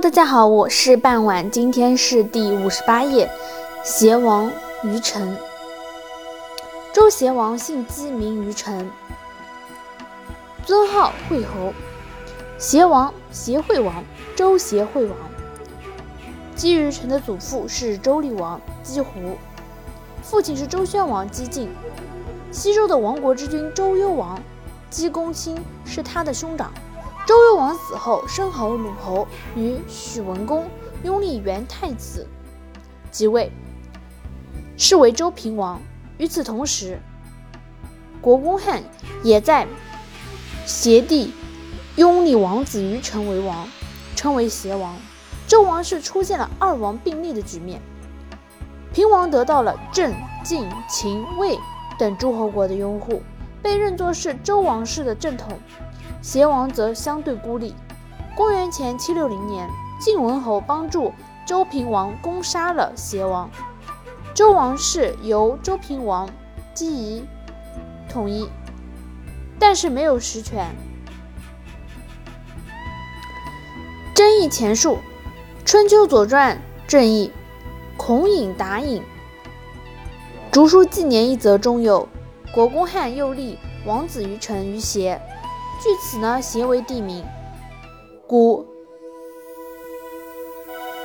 大家好，我是半晚，今天是第五十八页。邪王于臣，周邪王姓姬，名于臣，尊号惠侯。邪王，邪惠王，周邪惠王。姬于臣的祖父是周厉王姬胡，父亲是周宣王姬晋。西周的亡国之君周幽王姬公卿是他的兄长。周幽王死后，申侯鲁侯与许文公拥立元太子即位，是为周平王。与此同时，国公汉也在邪地拥立王子于成为王，称为邪王。周王室出现了二王并立的局面。平王得到了郑、晋、秦、魏等诸侯国的拥护，被认作是周王室的正统。邪王则相对孤立。公元前七六零年，晋文侯帮助周平王攻杀了邪王，周王室由周平王姬仪统一，但是没有实权。争议前述，《春秋左传》正义，孔颖答应。竹书纪年一则中有：国公汉又立王子于臣于邪。据此呢，邪为地名。古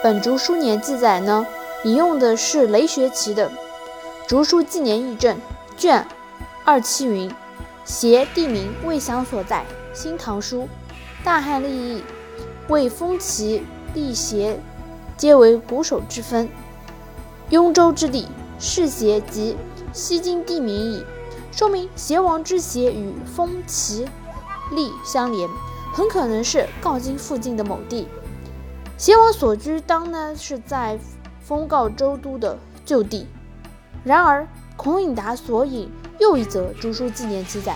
本竹书年记载呢，引用的是雷学奇的《竹书纪年议证》卷二七云：“邪地名魏襄所在，《新唐书》大汉立异，为封齐立邪，皆为古首之分。雍州之地，世邪即西京地名矣。”说明邪王之邪与封齐。力相连，很可能是镐京附近的某地。邪王所居当呢是在封镐州都的旧地。然而，孔颖达所引又一则竹书纪年记载：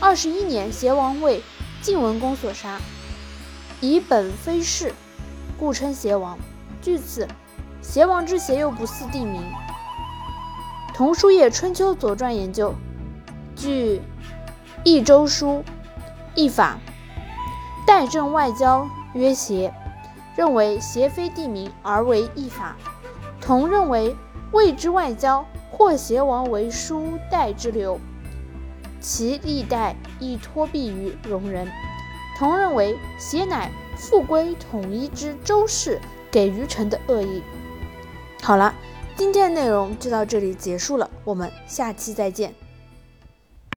二十一年，邪王为晋文公所杀，以本非事，故称邪王。据此，邪王之邪又不似地名。童书业《春秋左传》研究，据《益州书》。一法代政外交曰邪，认为邪非地名而为一法。同认为魏之外交或邪王为书代之流，其历代亦托庇于戎人。同认为邪乃复归统一之周氏给于臣的恶意。好了，今天的内容就到这里结束了，我们下期再见。